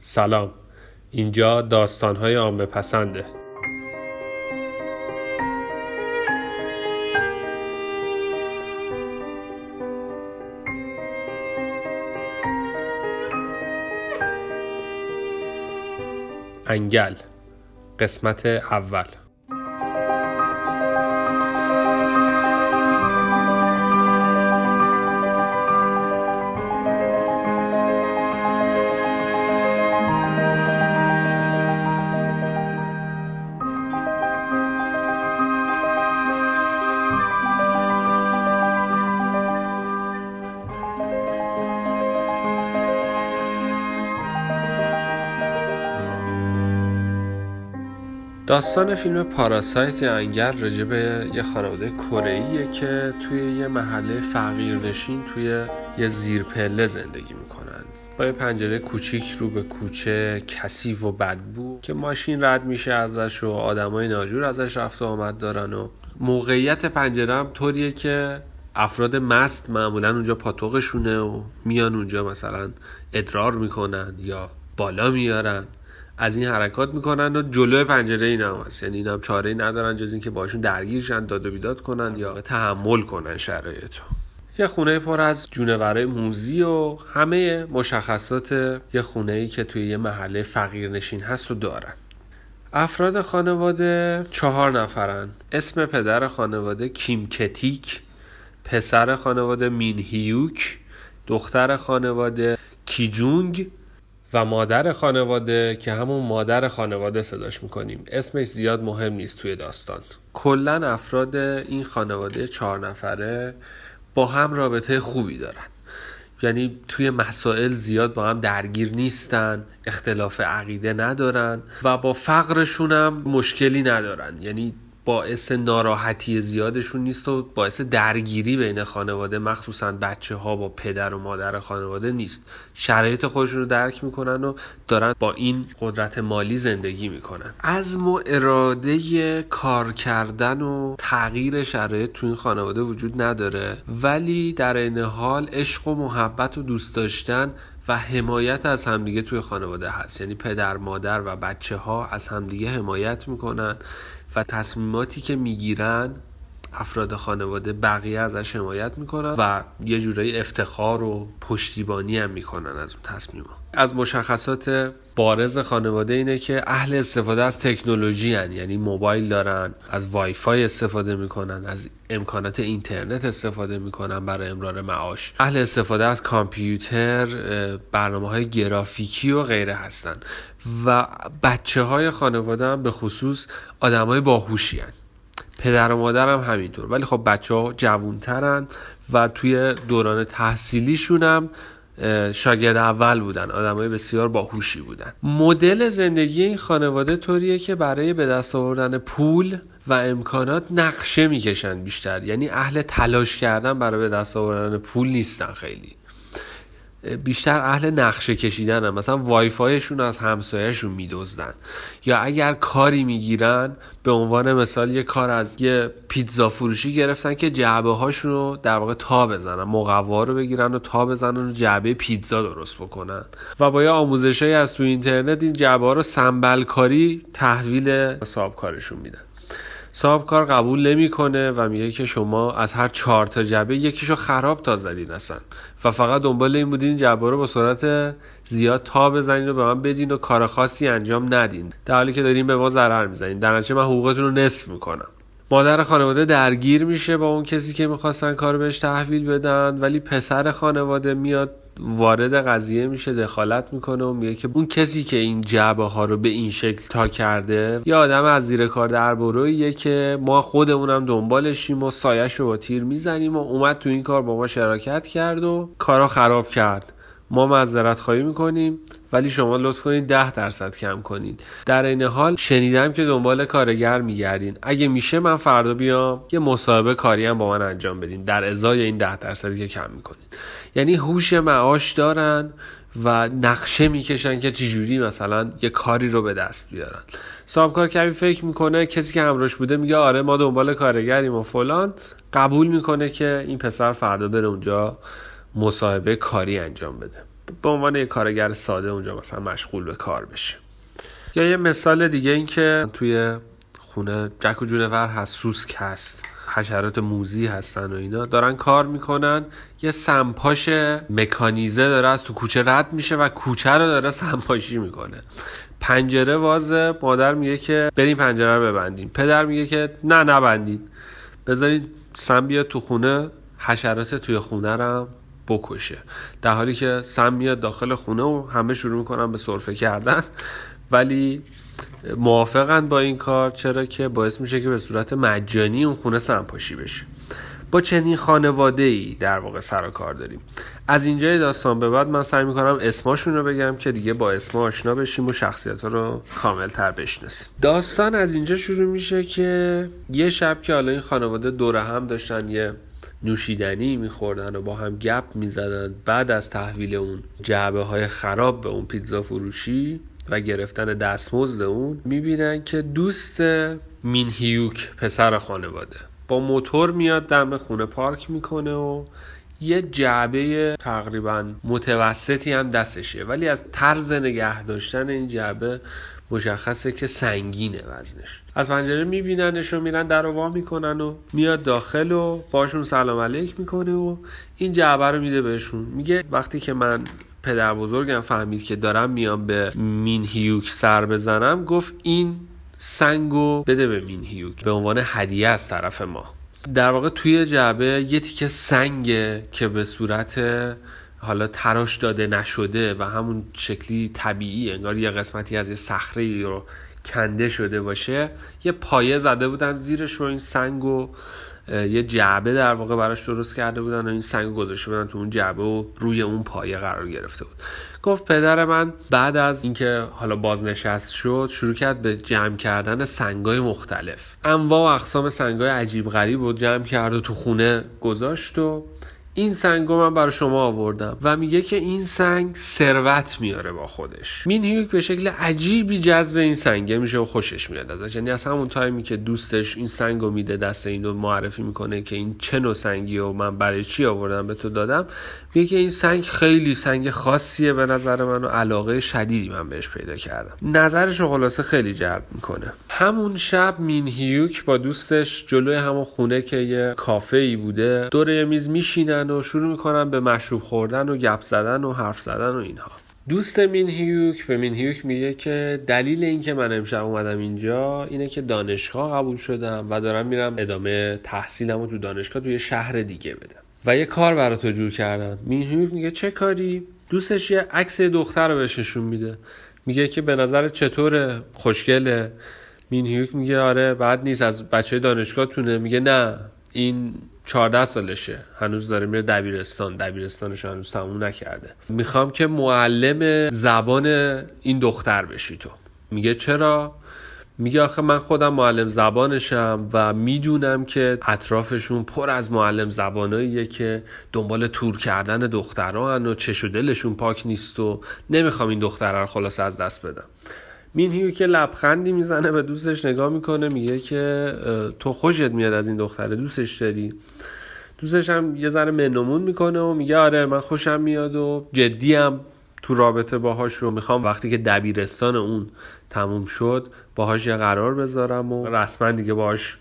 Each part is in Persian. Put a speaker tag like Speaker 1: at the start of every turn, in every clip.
Speaker 1: سلام. اینجا داستانهای عامه پسنده. انگل قسمت اول. داستان فیلم پاراسایت یا انگل راجع به یه خانواده کره که توی یه محله فقیرنشین توی یه زیرپله زندگی می‌کنن. با یه پنجره کوچیک رو به کوچه کثیف و بدبو که ماشین رد میشه ازش و آدمای ناجور ازش رفت و آمد دارن و موقعیت پنجره هم طوریه که افراد مست معمولا اونجا پاتوقشونه و میان اونجا مثلا ادرار می‌کنن یا بالا میارن. از این حرکات می‌کنن و جلو پنجره این هم هست. یعنی این هم چاره ندارن جز اینکه باشون درگیر شن داد و بیداد کنن یا تحمل کنن شرایطو. یه خونه پر از جونورای موزی و همه مشخصات یه خونه ای که توی یه محله فقیر نشین هست و دارن. افراد خانواده چهار نفرن. اسم پدر خانواده کیم کتیک پسر خانواده مین هیوک دختر خانواده کیجونگ و مادر خانواده که همون مادر خانواده صداش می‌کنیم. اسمش زیاد مهم نیست توی داستان. کلا افراد این خانواده چهار نفره با هم رابطه خوبی دارن. یعنی توی مسائل زیاد با هم درگیر نیستن اختلاف عقیده ندارن و با فقرشون هم مشکلی ندارن. یعنی باعث ناراحتی زیادشون نیست و باعث درگیری بین خانواده مخصوصا بچه ها با پدر و مادر خانواده نیست. شرایط خودشون رو درک می‌کنن و دارن با این قدرت مالی زندگی می‌کنن. از و اراده کار کردن و تغییر شرایط تو این خانواده وجود نداره. ولی در این حال عشق و محبت و دوست داشتن و حمایت از همدیگه توی خانواده هست. یعنی پدر مادر و بچه ها از همدیگه حمایت می‌کنن. و تصمیماتی که می‌گیرن افراد خانواده بقیه ازش حمایت می‌کنن و یه جورایی افتخار و پشتیبانی هم می‌کنن از اون تصمیم از مشخصات بارز خانواده اینه که اهل استفاده از تکنولوژی هن. یعنی موبایل دارن از وایفای استفاده می‌کنن از امکانات اینترنت استفاده می‌کنن برای امرار معاش اهل استفاده از کامپیوتر برنامه های گرافیکی و غیره هستن و بچه های خانواده هم به خصوص آدم های باهوشی هن. پدر و مادر هم همینطور. ولی خب بچه ها جوونترن و توی دوران تحصیلیشون هم شاگرد اول بودن آدمای بسیار باهوشی بودن. مدل زندگی این خانواده طوریه که برای به دست آوردن پول و امکانات نقشه می‌کشن بیشتر. یعنی اهل تلاش کردن برای به دست آوردن پول نیستن خیلی. بیشتر اهل نقشه کشیدن هم. مثلا وایفایشون از همسایهشون میدزدن. یا اگر کاری می‌گیرن به عنوان مثال یه کار از یه پیتزا فروشی گرفتن که جعبه هاشون رو در واقع تا بزنن مقوا رو بگیرن و تا بزنن و جعبه پیتزا درست بکنن. و با یه آموزش از تو اینترنت این جعبه ها رو سنبل کاری تحویل صاحب کارشون میدن. صاحب کار قبول نمی‌کنه و میگه که شما از هر چهار تا جبه یکیشو خراب تا زدین اصلا. و فقط دنبال این بودین جبه رو با سرعت زیاد تا بزنین و به من بدین و کار خاصی انجام ندین. در حالی که دارین به ما ضرر می‌زنین. در نتیجه من حقوقتون رو نصف می‌کنم. مادر خانواده درگیر میشه با اون کسی که می‌خواستن کار بهش تحویل بدن ولی پسر خانواده میاد وارد قضیه میشه دخالت می‌کنه و میگه که اون کسی که این جعبه ها رو به این شکل تا کرده یه آدم از زیر کار در برویه که ما خودمونم دنبالشیم و سایش رو با تیر می‌زنیم و اومد تو این کار با ما شراکت کرد و کارا خراب کرد. ما معذرت خواهی می‌کنیم ولی شما لطف کنید ده درصد کم کنید. در این حال شنیدم که دنبال کارگر میگردین. اگه میشه من فردا بیام یه مصاحبه کاری هم با من انجام بدین. در ازای این ده درصدی که کم می‌کنید. یعنی هوش معاش دارن و نقشه می‌کشن که چجوری مثلا یه کاری رو به دست بیارن. صاحب کار کمی فکر می‌کنه کسی که همراش بوده میگه آره ما دنبال کارگریم و فلان. قبول می‌کنه که این پسر فردا بره اونجا مصاحبه کاری انجام بده. به عنوان یه کارگر ساده اونجا مثلا مشغول به کار بشه. یا یه مثال دیگه این که توی خونه جک و جونور هست سوسک هست حشرات موزی هستن و اینا. دارن کار می‌کنن. یه سمپاش مکانیزه داره از تو کوچه رد میشه و کوچه رو داره سمپاشی می‌کنه. پنجره وازه مادر میگه که بریم پنجره رو ببندیم. پدر میگه که نه نبندید. بذارید سم بیاد تو خونه حشرات توی خونه رو بکشه. در حالی که سم میاد داخل خونه و همه شروع می‌کنن به سرفه کردن. ولی موافقن با این کار چرا که باعث میشه که به صورت مجانی اون خونه سمپاشی بشه. با چنین خانواده ای در واقع سر و کار داریم. از اینجای داستان به بعد من سعی می‌کنم اسماشون رو بگم که دیگه با اسم آشنا بشیم و شخصیت رو کامل تر بشناسیم. داستان از اینجا شروع میشه که یه شب که حالا این خانواده دوره هم داشتن یه نوشیدنی میخوردن و با هم گپ می‌زدن بعد از تحویل اون جعبه های خراب به اون پیتزا فروشی و گرفتن دستمزد اون می‌بینن که دوست مین هیوک پسر خانواده. با موتور میاد دم خونه پارک می‌کنه و یه جعبه تقریبا متوسطی هم دستشه. ولی از طرز نگه داشتن این جعبه مشخصه که سنگینه وزنش. از پنجره میبیننش و میرن در وا می‌کنن و میاد داخل و باشون سلام علیک می‌کنه و این جعبه رو میده بهشون. میگه وقتی که من پدر بزرگم فهمید که دارم میام به مین هیوک سر بزنم گفت این سنگو بده به مین هیوک. به عنوان هدیه از طرف ما. در واقع توی جعبه یه تیکه سنگه که به صورت حالا تراش داده نشده و همون شکلی طبیعی انگار یه قسمتی از یه صخره رو کنده شده باشه یه پایه زده بودن زیرش و این سنگ و یه جعبه در واقع براش درست کرده بودن و این سنگ گذاشته بودن تو اون جعبه و روی اون پایه قرار گرفته بود. گفت پدر من بعد از اینکه حالا بازنشست شد شروع کرد به جمع کردن سنگای مختلف. انواع و اقسام سنگای عجیب غریب رو جمع کرد و تو خونه گذاشت و این سنگ من برای شما آوردم و میگه که این سنگ ثروت میاره با خودش. مین هیوک به شکل عجیبی جذب این سنگه میشه و خوشش میاد ازش. یعنی از همون تایمی که دوستش این سنگ رو میده دست اینو معرفی می‌کنه که این چه نوع سنگی و من برای چی آوردم به تو دادم. میگه که این سنگ خیلی سنگ خاصیه به نظر من و علاقه شدیدی من بهش پیدا کردم. نظرش رو خلاصه خیلی جلب می‌کنه. همون شب مین هیوک با دوستش جلوی همون خونه که یه کافه ای بوده دور میز میشینن و شروع می‌کنن به مشروب خوردن و گپ زدن و حرف زدن و اینها. دوست مین هیوک به مین هیوک میگه که دلیل اینکه من امشب اومدم اینجا اینه که دانشگاه قبول شدم و دارم میرم ادامه تحصیلم تو دانشگاه توی شهر دیگه بدم. و یه کار برای تو جور کردم مین هیوک میگه چه کاری؟ دوستش یه عکس دختر رو بهش میده. میگه که به نظر چطوره؟ خوشگله. مین هیوک میگه آره بعد نیست از بچه دانشگاه تونه. میگه نه این 14 سالشه. هنوز داره میره دبیرستان. دبیرستانش هنوز تموم نکرده. می‌خوام که معلم زبان این دختر بشی تو. میگه چرا؟ میگه آخه من خودم معلم زبانشم و می‌دونم که اطرافشون پر از معلم زباناییه که دنبال تور کردن دختران و چش و دلشون پاک نیست و نمی‌خوام این دختره رو خلاص از دست بدم. مین هیو که لبخندی می‌زنه به دوستش نگاه می‌کنه میگه که تو خوشت میاد از این دختره دوستش داری؟ دوستش هم یه ذره منمون می‌کنه و میگه آره من خوشم میاد و جدی هم تو رابطه باهاش رو می‌خوام. وقتی که دبیرستان اون تموم شد باهاش یه قرار بذارم و رسما دیگه باهاش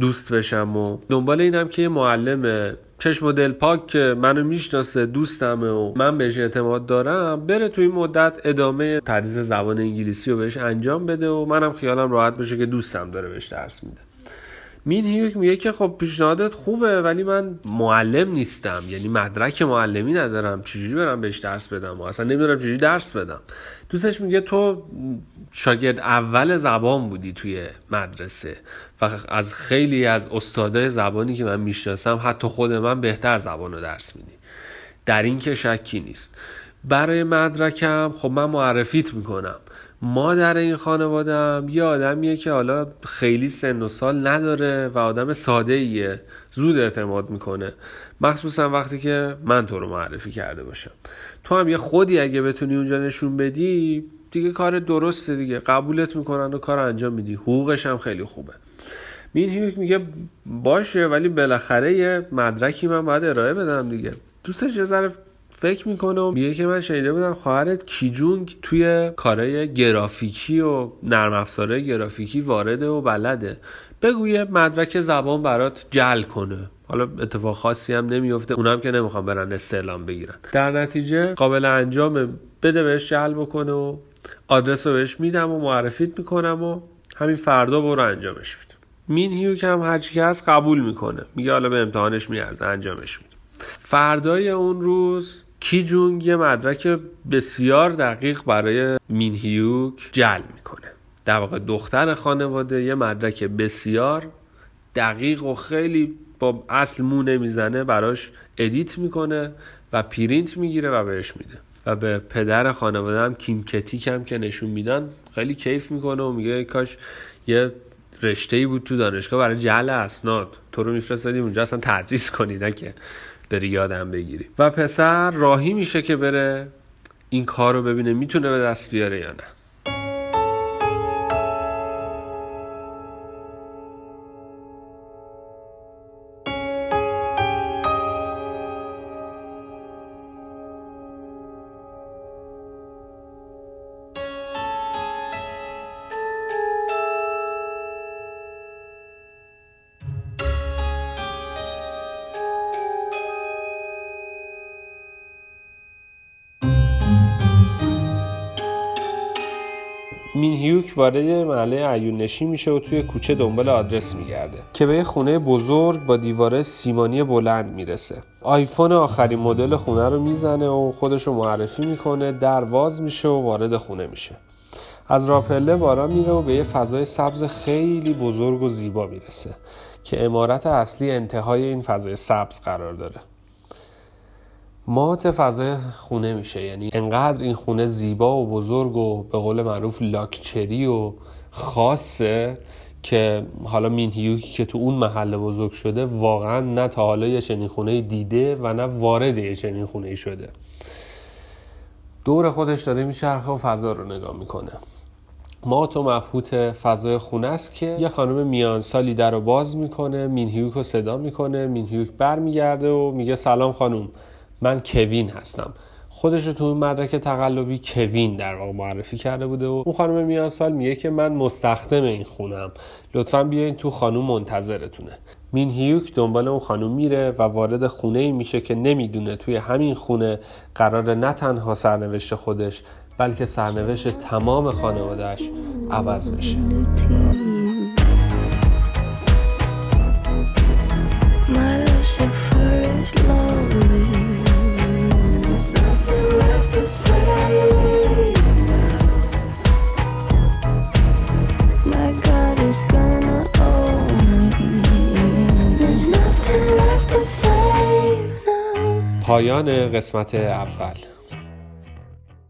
Speaker 1: دوست بشم و دنبال اینم که یه معلم چشم و دل پاک که منو می‌شناسه دوستمه و من بهش اعتماد دارم بره تو این مدت ادامه تدریس زبان انگلیسی رو بهش انجام بده و منم خیالم راحت بشه که دوستم داره بهش درس میده. مین هیوک میگه که خب پیشنهادت خوبه ولی من معلم نیستم. یعنی مدرک معلمی ندارم. چجوری برم بهش درس بدم؟ و اصلا نمی‌دونم چجوری درس بدم. دوستش میگه تو شاگرد اول زبان بودی توی مدرسه و از خیلی از استادای زبانی که من می‌شناسم حتی خود من بهتر زبان رو درس میدی. در این که شکی نیست. برای مدرکم خب من معرفیت می‌کنم. مادر این خانوادم یه آدمیه که حالا خیلی سن و سال نداره و آدم ساده ایه زود اعتماد می‌کنه. مخصوصا وقتی که من تو رو معرفی کرده باشم. تو هم یه خودی اگه بتونی اونجا نشون بدی دیگه کار درسته دیگه. قبولت می‌کنن و کار انجام میدی. حقوقش هم خیلی خوبه. مین هیوک میگه باشه ولی بالاخره یه مدرکی من باید ارائه بدم دیگه. دوستش یه ذره فکر می‌کنه و میگه که من شنیده بودم خواهرت کیجونگ توی کارهای گرافیکی و نرم افزاره گرافیکی وارده و بلده. بگو یه مدرک زبان برات جل کنه. حالا اتفاق خاصی هم نمیفته اونم که نمی‌خوام برن استعلام بگیرن. در نتیجه قابل انجام بده بهش جل بکنه و آدرس رو بهش میدم و معرفیت می‌کنم و همین فردا برو انجامش میدم مین هیو که هم هرچی که هست قبول می‌کنه. میگه حالا به امتحانش میارزه انجامش میده. فردای اون روز کی جونگ یه مدرک بسیار دقیق برای مین هیوک جعل می‌کنه. در واقع دختر خانواده یه مدرک بسیار دقیق و خیلی با اصل مو نمی‌زنه براش edit می‌کنه و پرینت می‌گیره و بهش میده. و به پدر خانواده هم کیم کتیک هم که نشون میدن خیلی کیف می‌کنه و میگه کاش یه رشته بود تو دانشگاه برای جعل اسناد. تو رو میفرستادی اونجا اصلا تدریس کنی نه که بری یادم بگیری. و پسر راهی میشه که بره این کار رو ببینه می‌تونه به دست بیاره یا نه. مین هیوک وارد محله عیون نشی میشه و توی کوچه دنبال آدرس میگرده. که به خونه بزرگ با دیواره سیمانی بلند می‌رسه. آیفون آخرین مدل خونه رو می‌زنه و خودش رو معرفی می‌کنه در واز میشه و وارد خونه میشه. از راپله بارا میره و به یه فضای سبز خیلی بزرگ و زیبا می‌رسه که امارت اصلی انتهای این فضای سبز قرار داره. مات فضای خونه میشه. یعنی انقدر این خونه زیبا و بزرگ و به قول معروف لاکچری و خاصه که حالا مین هیوکی که تو اون محله بزرگ شده واقعا نه تا حالا یه چنین خونه دیده و نه وارد یه چنین خونه شده. دور خودش داره میچرخه و فضا رو نگاه می‌کنه. مات و مبهوت فضای خونه است که یه خانم میان سالی در رو باز می‌کنه مین هیوک رو صدا می‌کنه مین هیوک برمیگرده و میگه سلام خانم. من کوین هستم. خودش رو تو اون مدرک تقلبی کوین در واقع معرفی کرده بوده و اون خانم میان سال میگه که من مستخدم این خونم. لطفا بیاین تو خانم منتظرتونه. مین هیوک دنبال اون خانم میره و وارد خونه ای میشه که نمی‌دونه توی همین خونه قرار نه تنها سرنوشت خودش بلکه سرنوشت تمام خانوادهش عوض بشه. پایان قسمت اول.